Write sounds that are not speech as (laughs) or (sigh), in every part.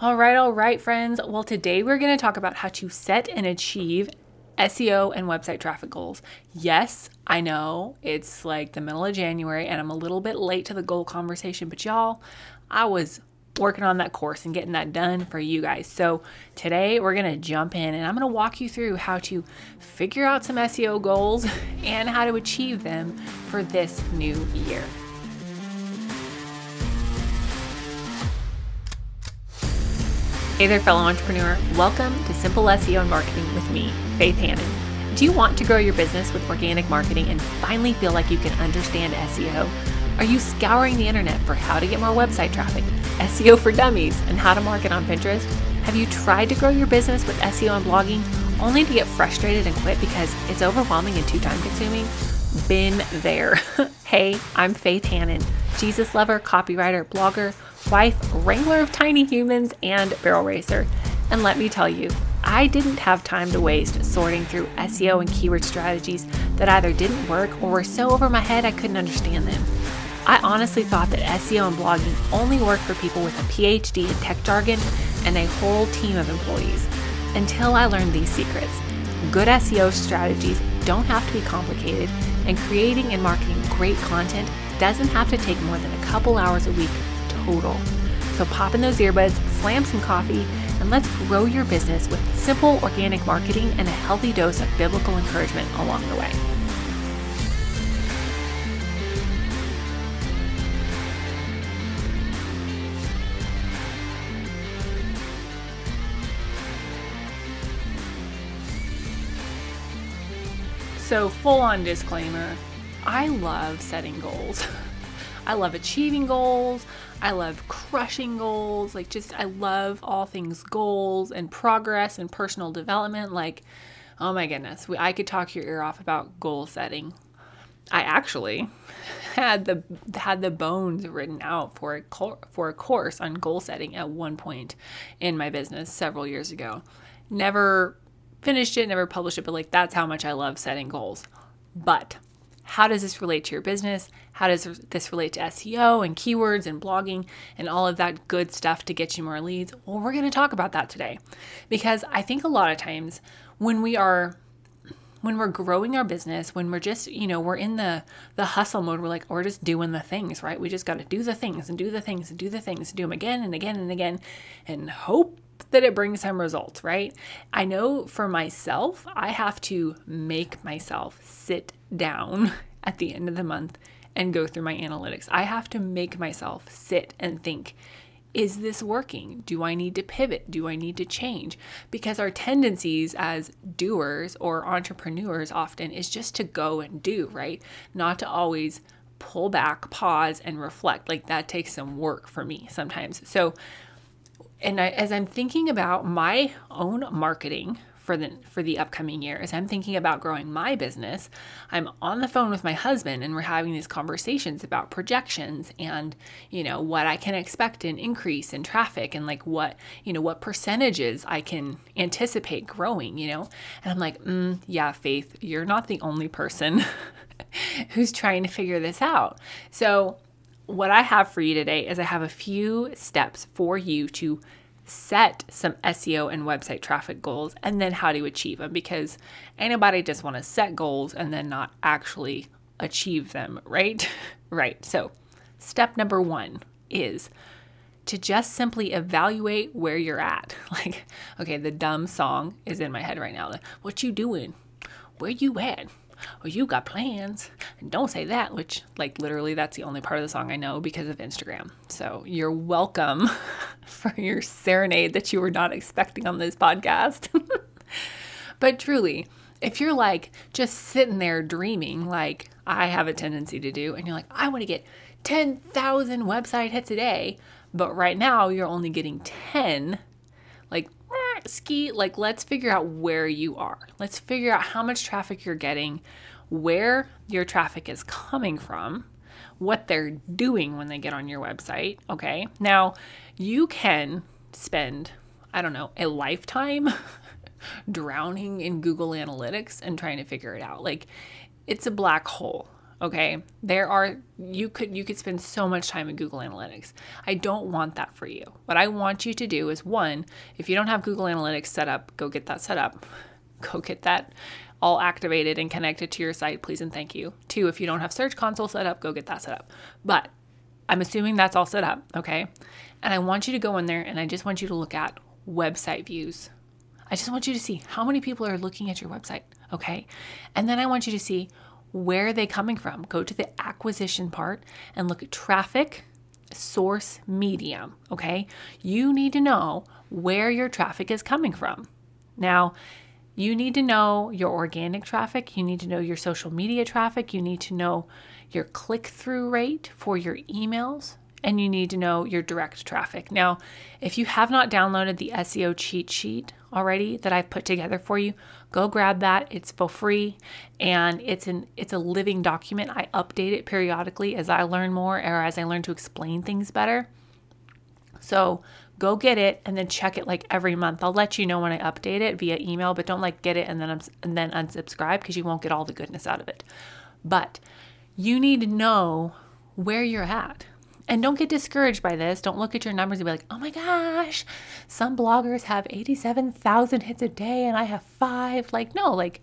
All right, all right, friends. Well, today we're going to talk about how to set and achieve SEO and website traffic goals. Yes, I know it's like the middle of January and I'm a little bit late to the goal conversation, but y'all, I was working on that course and getting that done for you guys. So today we're going to jump in and I'm going to walk you through how to figure out some SEO goals (laughs) and how to achieve them for this new year. Hey there, fellow entrepreneur. Welcome to Simple SEO and Marketing with me, Faith Hanan. Do you want to grow your business with organic marketing and finally feel like you can understand SEO? Are you scouring the internet for how to get more website traffic, SEO for dummies, and how to market on Pinterest? Have you tried to grow your business with SEO and blogging only to get frustrated and quit because it's overwhelming and too time consuming? Been there. (laughs) hey, I'm Faith Hanan, Jesus lover, copywriter, blogger wife, wrangler of tiny humans, and barrel racer. And let me tell you, I didn't have time to waste sorting through SEO and keyword strategies that either didn't work or were so over my head I couldn't understand them. I honestly thought that SEO and blogging only worked for people with a PhD in tech jargon and a whole team of employees until I learned these secrets. Good SEO strategies don't have to be complicated, and creating and marketing great content doesn't have to take more than a couple hours a week total. So pop in those earbuds, slam some coffee, and let's grow your business with simple organic marketing and a healthy dose of biblical encouragement along the way. So, full on disclaimer I love setting goals. (laughs) I love achieving goals. I love crushing goals. Like, just, I love all things goals and progress and personal development. Like, oh my goodness, we, I could talk your ear off about goal setting. I actually (laughs) had the had the bones written out for a for a course on goal setting at one point in my business several years ago. Never finished it, never published it, but like that's how much I love setting goals. But how does this relate to your business? How does this relate to SEO and keywords and blogging and all of that good stuff to get you more leads? Well, we're going to talk about that today because I think a lot of times when we are when we're growing our business, when we're just, you know, we're in the the hustle mode, we're like, we're just doing the things, right? We just got to do the things and do the things and do the things, and do them again and again and again, and hope that it brings some results, right? I know for myself, I have to make myself sit down (laughs) at the end of the month and go through my analytics. I have to make myself sit and think, is this working? Do I need to pivot? Do I need to change? Because our tendencies as doers or entrepreneurs often is just to go and do, right? Not to always pull back, pause, and reflect. Like that takes some work for me sometimes. So, and I, as I'm thinking about my own marketing for the for the upcoming year as I'm thinking about growing my business, I'm on the phone with my husband and we're having these conversations about projections and, you know, what I can expect in increase in traffic and like what, you know, what percentages I can anticipate growing, you know. And I'm like, mm, yeah, Faith, you're not the only person (laughs) who's trying to figure this out. So, what I have for you today is I have a few steps for you to set some SEO and website traffic goals and then how to achieve them because anybody just want to set goals and then not actually achieve them, right? (laughs) right. So, step number 1 is to just simply evaluate where you're at. (laughs) Like, okay, the dumb song is in my head right now. Like, what you doing? Where you at? Oh, you got plans. And don't say that, which, like, literally, that's the only part of the song I know because of Instagram. So you're welcome (laughs) for your serenade that you were not expecting on this podcast. (laughs) but truly, if you're like just sitting there dreaming, like I have a tendency to do, and you're like, I want to get 10,000 website hits a day, but right now you're only getting 10, like ski, like let's figure out where you are. Let's figure out how much traffic you're getting, where your traffic is coming from, what they're doing when they get on your website. Okay. Now, you can spend, I don't know, a lifetime (laughs) drowning in Google Analytics and trying to figure it out. Like, it's a black hole. Okay? There are you could you could spend so much time in Google Analytics. I don't want that for you. What I want you to do is one, if you don't have Google Analytics set up, go get that set up. (laughs) Go get that all activated and connected to your site, please and thank you. Two, if you don't have Search Console set up, go get that set up. But I'm assuming that's all set up, okay? And I want you to go in there and I just want you to look at website views. I just want you to see how many people are looking at your website, okay? And then I want you to see where are they coming from. Go to the acquisition part and look at traffic, source, medium, okay? You need to know where your traffic is coming from. Now, you need to know your organic traffic, you need to know your social media traffic, you need to know your click through rate for your emails, and you need to know your direct traffic. Now, if you have not downloaded the SEO cheat sheet already that I've put together for you, go grab that. It's for free and it's an it's a living document. I update it periodically as I learn more or as I learn to explain things better. So, go get it and then check it like every month. I'll let you know when I update it via email, but don't like get it and then and then unsubscribe because you won't get all the goodness out of it. But you need to know where you're at. And don't get discouraged by this. Don't look at your numbers and be like, oh my gosh, some bloggers have 87,000 hits a day and I have five. Like, no, like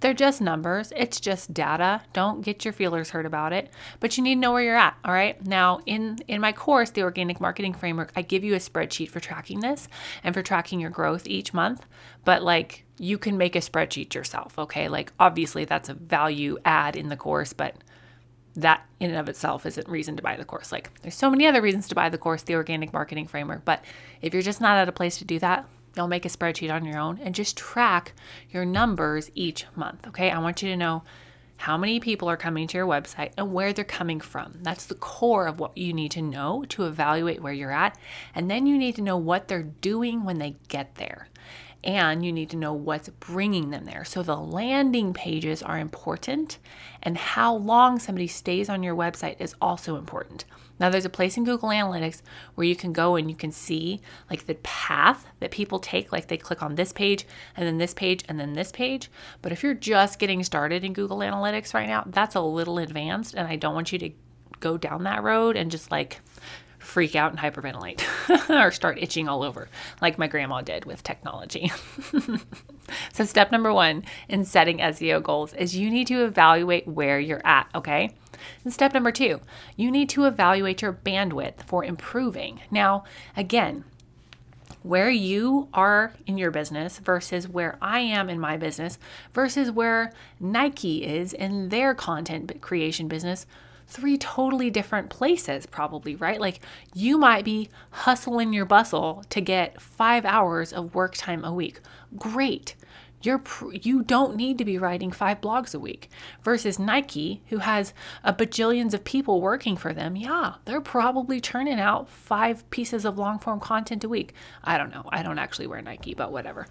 they're just numbers. It's just data. Don't get your feelers hurt about it. But you need to know where you're at. All right. Now, in in my course, the Organic Marketing Framework, I give you a spreadsheet for tracking this and for tracking your growth each month. But like you can make a spreadsheet yourself. Okay. Like obviously that's a value add in the course, but that in and of itself isn't reason to buy the course. Like there's so many other reasons to buy the course, the organic marketing framework. But if you're just not at a place to do that, you'll make a spreadsheet on your own and just track your numbers each month. Okay. I want you to know how many people are coming to your website and where they're coming from. That's the core of what you need to know to evaluate where you're at. And then you need to know what they're doing when they get there and you need to know what's bringing them there. So the landing pages are important, and how long somebody stays on your website is also important. Now, there's a place in Google Analytics where you can go and you can see like the path that people take, like they click on this page and then this page and then this page. But if you're just getting started in Google Analytics right now, that's a little advanced, and I don't want you to go down that road and just like freak out and hyperventilate (laughs) or start itching all over, like my grandma did with technology. (laughs) so, step number one in setting SEO goals is you need to evaluate where you're at, okay? And step number two, you need to evaluate your bandwidth for improving. Now, again, where you are in your business versus where I am in my business versus where Nike is in their content creation business three totally different places, probably, right? Like you might be hustling your bustle to get five hours of work time a week. Great. You're you don't need to be writing five blogs a week versus Nike, who has a bajillions of people working for them. Yeah, they're probably churning out five pieces of long form content a week. I don't know. I don't actually wear Nike, but whatever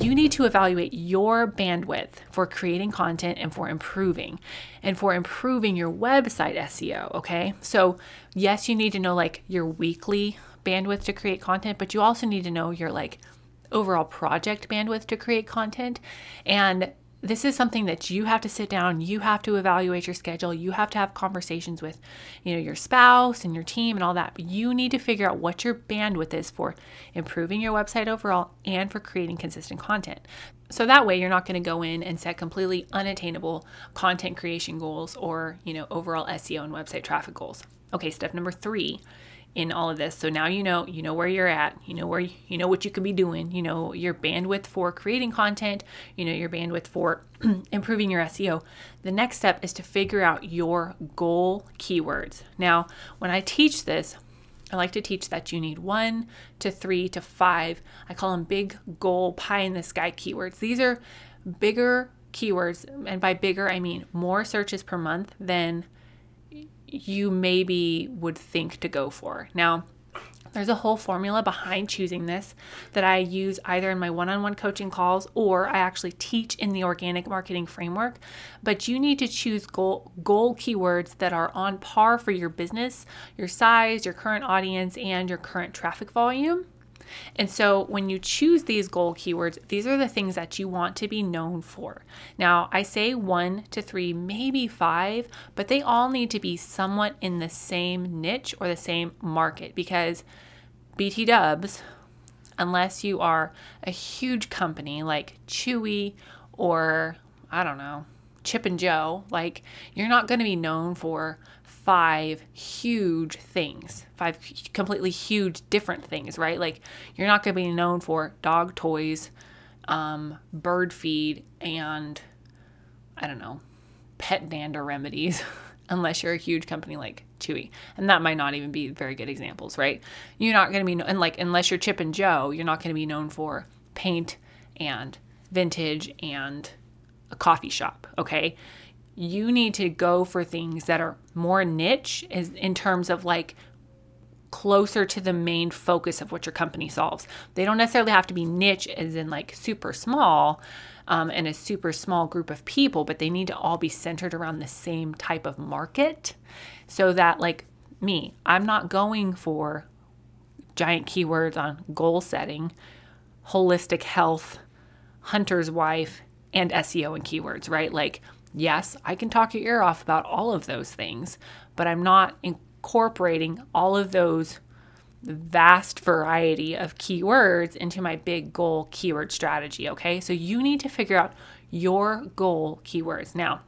you need to evaluate your bandwidth for creating content and for improving and for improving your website SEO. Okay. So, yes, you need to know like your weekly bandwidth to create content, but you also need to know your like overall project bandwidth to create content. And this is something that you have to sit down you have to evaluate your schedule you have to have conversations with you know your spouse and your team and all that. But you need to figure out what your bandwidth is for improving your website overall and for creating consistent content. So that way you're not going to go in and set completely unattainable content creation goals or you know overall seo and website traffic goals. Okay step number three in all of this. So now you know, you know where you're at, you know where you, you know what you could be doing, you know your bandwidth for creating content, you know your bandwidth for (clears throat) improving your SEO. The next step is to figure out your goal keywords. Now, when I teach this, I like to teach that you need one to three to five. I call them big goal pie in the sky keywords. These are bigger keywords, and by bigger, I mean more searches per month than you maybe would think to go for. Now, there's a whole formula behind choosing this that I use either in my one on one coaching calls or I actually teach in the organic marketing framework. But you need to choose goal, goal keywords that are on par for your business, your size, your current audience, and your current traffic volume. And so when you choose these goal keywords, these are the things that you want to be known for. Now, I say one to three, maybe five, but they all need to be somewhat in the same niche or the same market because BT dubs, unless you are a huge company like Chewy or I don't know, Chip and Jo, like you're not going to be known for five huge things, five completely huge different things, right? Like you're not going to be known for dog toys, um, bird feed, and I don't know, pet dander remedies, (laughs) unless you're a huge company like Chewy. And that might not even be very good examples, right? You're not going to be, and like, unless you're Chip and Jo, you're not going to be known for paint and vintage and a coffee shop, okay? You need to go for things that are more niche in terms of like closer to the main focus of what your company solves. They don't necessarily have to be niche as in like super small um, and a super small group of people, but they need to all be centered around the same type of market so that like me, I'm not going for giant keywords on goal setting, holistic health, hunter's wife, and SEO and keywords, right? Like, yes, I can talk your ear off about all of those things, but I'm not incorporating all of those vast variety of keywords into my big goal keyword strategy, okay? So you need to figure out your goal keywords. Now,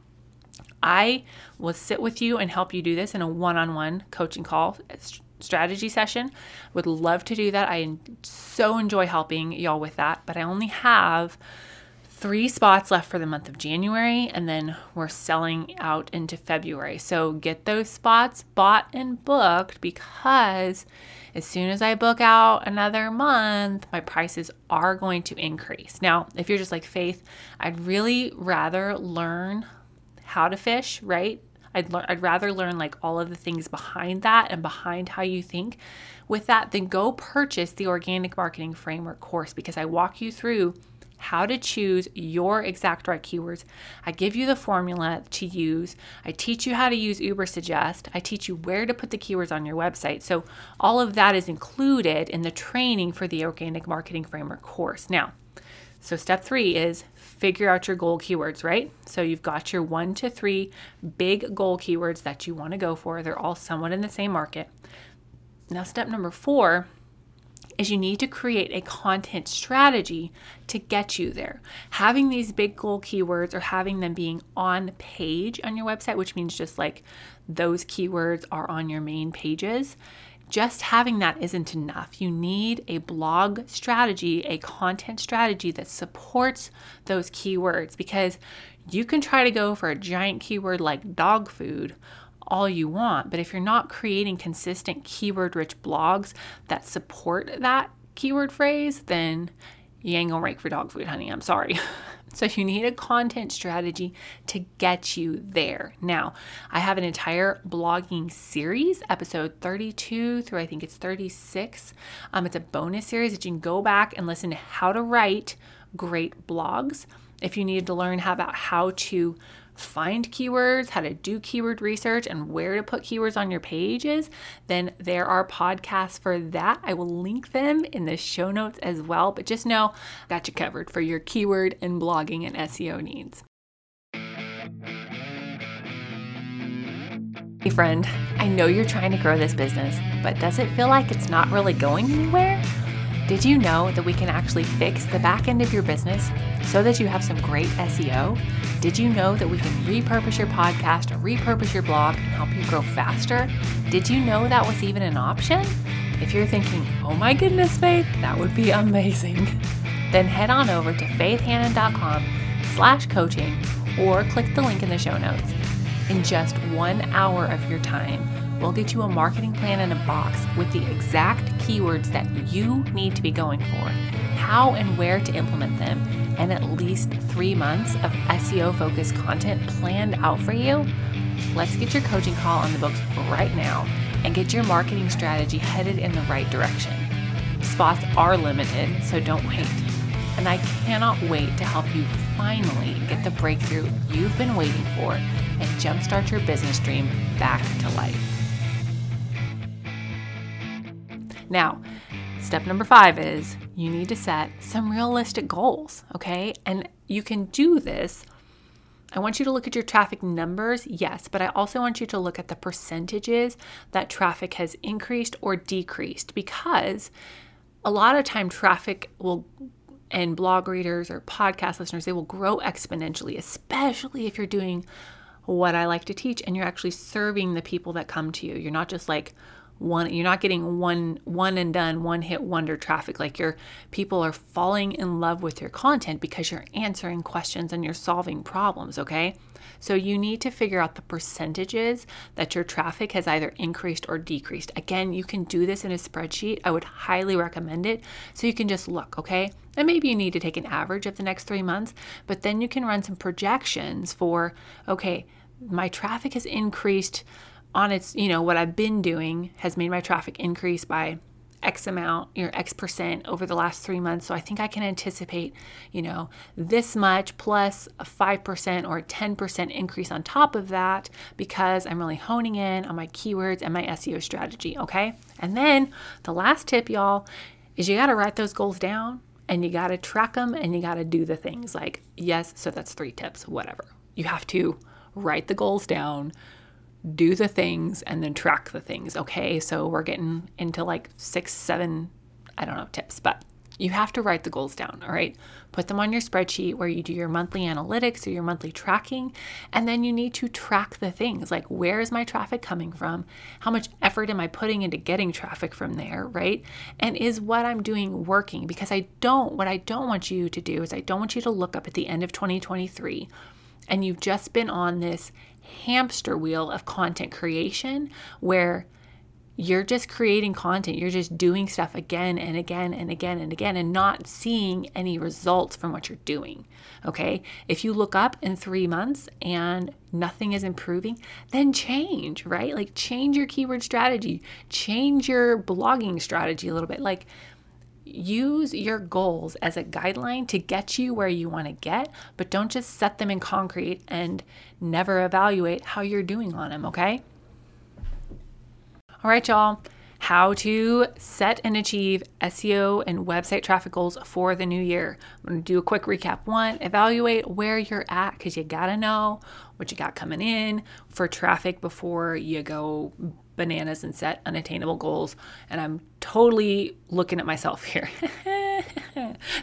I will sit with you and help you do this in a one on one coaching call strategy session. Would love to do that. I so enjoy helping y'all with that, but I only have three spots left for the month of January, and then we're selling out into February. So get those spots bought and booked because as soon as I book out another month, my prices are going to increase. Now, if you're just like Faith, I'd really rather learn how to fish, right? I'd, le- I'd rather learn like all of the things behind that and behind how you think with that then go purchase the organic marketing framework course because I walk you through how to choose your exact right keywords. I give you the formula to use. I teach you how to use Ubersuggest. I teach you where to put the keywords on your website. So, all of that is included in the training for the Organic Marketing Framework course. Now, so step three is figure out your goal keywords, right? So you've got your one to three big goal keywords that you want to go for. They're all somewhat in the same market. Now, step number four is you need to create a content strategy to get you there. Having these big goal keywords or having them being on page on your website, which means just like those keywords are on your main pages, just having that isn't enough. You need a blog strategy, a content strategy that supports those keywords because you can try to go for a giant keyword like dog food all you want. But if you're not creating consistent keyword rich blogs that support that keyword phrase, then you ain't gonna rank for dog food, honey. I'm sorry. (laughs) So you need a content strategy to get you there. Now, I have an entire blogging series, episode 32 through I think it's 36. Um, it's a bonus series that you can go back and listen to how to write great blogs. If you need to learn how about how to find keywords, how to do keyword research, and where to put keywords on your pages, then there are podcasts for that. I will link them in the show notes as well. But just know, got you covered for your keyword and blogging and SEO needs. Hey, friend, I know you're trying to grow this business, but does it feel like it's not really going anywhere? Did you know that we can actually fix the back end of your business so that you have some great SEO? Did you know that we can repurpose your podcast or repurpose your blog and help you grow faster? Did you know that was even an option? If you're thinking, oh my goodness, Faith, that would be (laughs) amazing, then head on over to faithhanan.com slash coaching or click the link in the show notes. In just one hour of your time, we'll get you a marketing plan in a box with the exact keywords that you need to be going for, how and where to implement them, and at least three months of SEO focused content planned out for you. Let's get your coaching call on the books right now and get your marketing strategy headed in the right direction. Spots are limited, so don't wait. And I cannot wait to help you finally get the breakthrough you've been waiting for and jumpstart your business dream back to life. Now, step number five is you need to set some realistic goals, okay? And you can do this. I want you to look at your traffic numbers, yes, but I also want you to look at the percentages that traffic has increased or decreased because a lot of time traffic will and blog readers or podcast listeners they will grow exponentially especially if you're doing what I like to teach and you're actually serving the people that come to you you're not just like one you're not getting one one and done one hit wonder traffic. Like your people are falling in love with your content because you're answering questions and you're solving problems okay? So you need to figure out the percentages that your traffic has either increased or decreased. Again you can do this in a spreadsheet. I would highly recommend it. So you can just look okay? And maybe you need to take an average of the next three months but then you can run some projections for okay my traffic has increased on its, you know, what I've been doing has made my traffic increase by X amount, or X percent over the last three months. So I think I can anticipate, you know, this much plus a 5% or a 10% increase on top of that because I'm really honing in on my keywords and my SEO strategy. Okay. And then the last tip, y'all, is you got to write those goals down and you got to track them and you got to do the things like, yes, so that's three tips, whatever. You have to write the goals down do the things and then track the things. Okay, so we're getting into like six, seven, I don't know, tips, but you have to write the goals down. All right, put them on your spreadsheet where you do your monthly analytics or your monthly tracking, and then you need to track the things like where is my traffic coming from? How much effort am I putting into getting traffic from there, right? And is what I'm doing working? Because I don't, what I don't want you to do is I don't want you to look up at the end of 2023 and you've just been on this hamster wheel of content creation where you're just creating content, you're just doing stuff again and again and again and again and not seeing any results from what you're doing. Okay. If you look up in three months and nothing is improving, then change, right? Like change your keyword strategy, change your blogging strategy a little bit. Like, use your goals as a guideline to get you where you want to get, but don't just set them in concrete and never evaluate how you're doing on them, okay? All right, y'all. How to set and achieve SEO and website traffic goals for the new year. I'm to do a quick recap. One, evaluate where you're at because you got to know what you got coming in for traffic before you go bananas and set unattainable goals. And I'm totally looking at myself (laughs) here.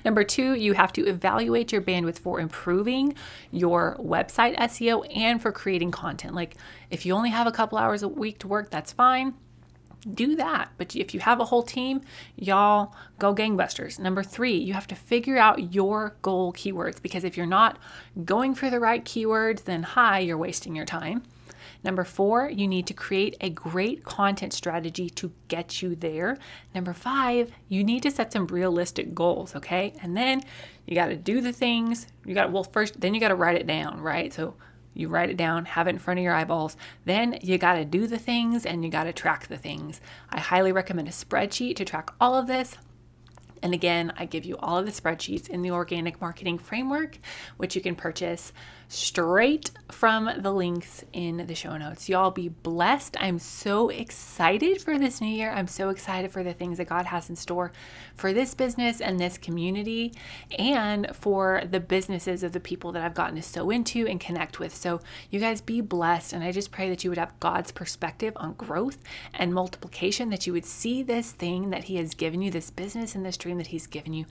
Number two, you have to evaluate your bandwidth for improving your website SEO and for creating content. Like if you only have a couple hours a week to work, that's fine do that. But if you have a whole team, y'all go gangbusters. Number three, you have to figure out your goal keywords because if you're not going for the right keywords, then hi, you're wasting your time. Number four, you need to create a great content strategy to get you there. Number five, you need to set some realistic goals, okay? And then you got to do the things. You got to, well, first, then you got to write it down, right? So you write it down, have it in front of your eyeballs. Then you got to do the things and you got to track the things. I highly recommend a spreadsheet to track all of this. And again, I give you all of the spreadsheets in the organic marketing framework, which you can purchase straight from the links in the show notes. Y'all be blessed. I'm so excited for this new year. I'm so excited for the things that God has in store for this business and this community and for the businesses of the people that I've gotten to sow into and connect with. So, you guys be blessed. And I just pray that you would have God's perspective on growth and multiplication, that you would see this thing that He has given you, this business and this dream that He's given you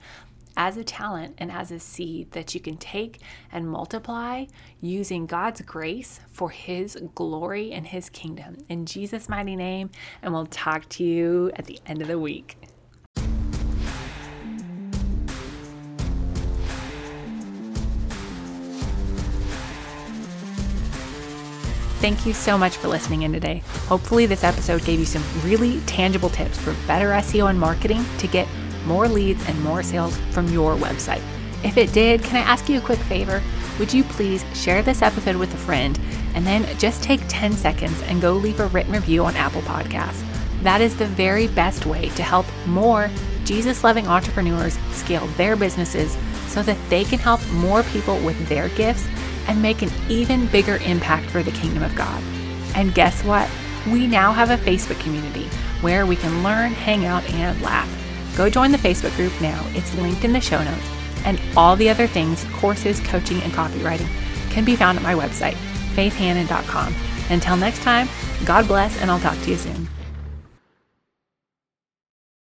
as a talent and as a seed that you can take and multiply using God's grace for His glory and His kingdom. In Jesus' mighty name, and we'll talk to you at the end of the week. Thank you so much for listening in today. Hopefully, this episode gave you some really tangible tips for better SEO and marketing to get more leads and more sales from your website. If it did, can I ask you a quick favor? Would you please share this episode with a friend and then just take 10 seconds and go leave a written review on Apple Podcasts? That is the very best way to help more Jesus loving entrepreneurs scale their businesses so that they can help more people with their gifts and make an even bigger impact for the kingdom of God. And guess what? We now have a Facebook community where we can learn, hang out, and laugh. Go join the Facebook group now. It's linked in the show notes. And all the other things, courses, coaching, and copywriting, can be found at my website, faithhanan.com. Until next time, God bless, and I'll talk to you soon.